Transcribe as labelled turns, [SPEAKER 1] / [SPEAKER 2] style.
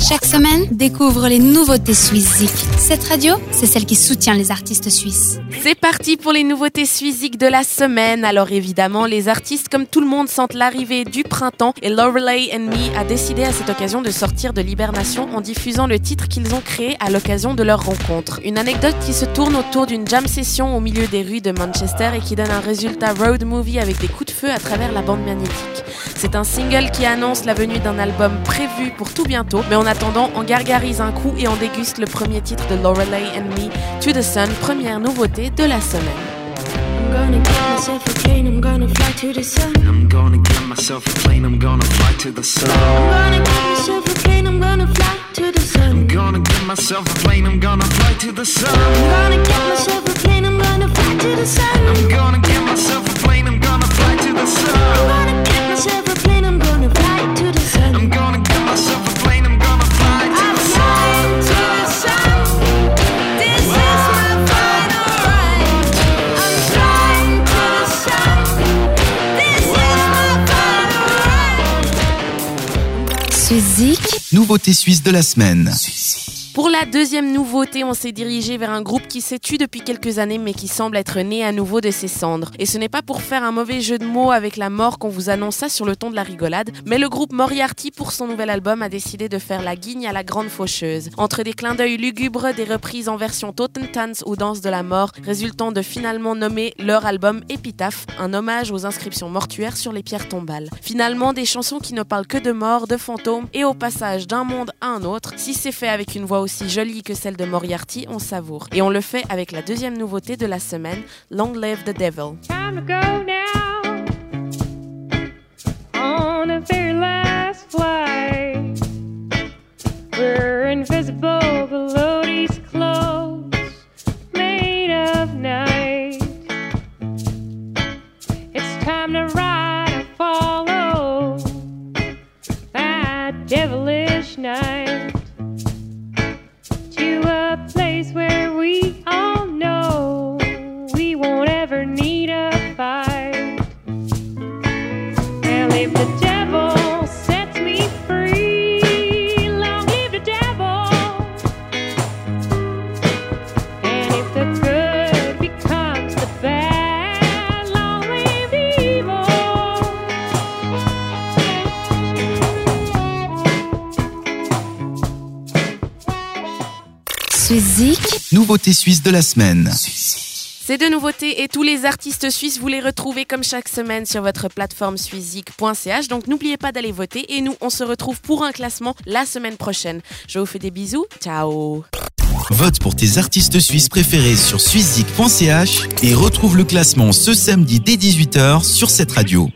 [SPEAKER 1] Chaque semaine, découvre les nouveautés suisses Cette radio, c'est celle qui soutient les artistes suisses.
[SPEAKER 2] C'est parti pour les nouveautés suisses de la semaine. Alors évidemment, les artistes comme tout le monde sentent l'arrivée du printemps et Lorelei and Me a décidé à cette occasion de sortir de l'hibernation en diffusant le titre qu'ils ont créé à l'occasion de leur rencontre. Une anecdote qui se tourne autour d'une jam session au milieu des rues de Manchester et qui donne un résultat road movie avec des coups de feu à travers la bande magnétique. C'est un single qui annonce la venue d'un album prévu pour tout bientôt, mais en attendant, on gargarise un coup et on déguste le premier titre de Lorelei and Me, To the Sun, première nouveauté de la semaine.
[SPEAKER 3] I'm gonna get myself a plane, I'm gonna fly to the sun. I'm gonna get myself a plane, I'm gonna fly to the sun. I'm gonna get myself a plane, I'm gonna fly to the sun. I'm gonna get myself a plane, I'm gonna fly to the sun. I'm gonna get myself a plane, I'm gonna fly to the sun. I'm gonna get myself a plane,
[SPEAKER 4] Nouveauté suisse de la semaine.
[SPEAKER 2] Pour la deuxième nouveauté, on s'est dirigé vers un groupe qui s'est tué depuis quelques années mais qui semble être né à nouveau de ses cendres. Et ce n'est pas pour faire un mauvais jeu de mots avec la mort qu'on vous annonce ça sur le ton de la rigolade, mais le groupe Moriarty pour son nouvel album a décidé de faire la guigne à la grande faucheuse. Entre des clins d'œil lugubres, des reprises en version Totentanz ou Danse de la mort, résultant de finalement nommer leur album Épitaphe, un hommage aux inscriptions mortuaires sur les pierres tombales. Finalement, des chansons qui ne parlent que de mort, de fantômes et au passage d'un monde à un autre. Si c'est fait avec une voix aussi jolie que celle de Moriarty, on savoure. Et on le fait avec la deuxième nouveauté de la semaine, Long Live the Devil.
[SPEAKER 5] Time to go now on the very last flight. We're invisible below these clothes made of night. It's time to ride and follow that devilish
[SPEAKER 4] Nouveauté suisse de la semaine.
[SPEAKER 2] Ces deux nouveautés et tous les artistes suisses, vous les retrouvez comme chaque semaine sur votre plateforme suizik.ch. Donc n'oubliez pas d'aller voter et nous, on se retrouve pour un classement la semaine prochaine. Je vous fais des bisous. Ciao
[SPEAKER 4] Vote pour tes artistes suisses préférés sur suizik.ch et retrouve le classement ce samedi dès 18h sur cette radio.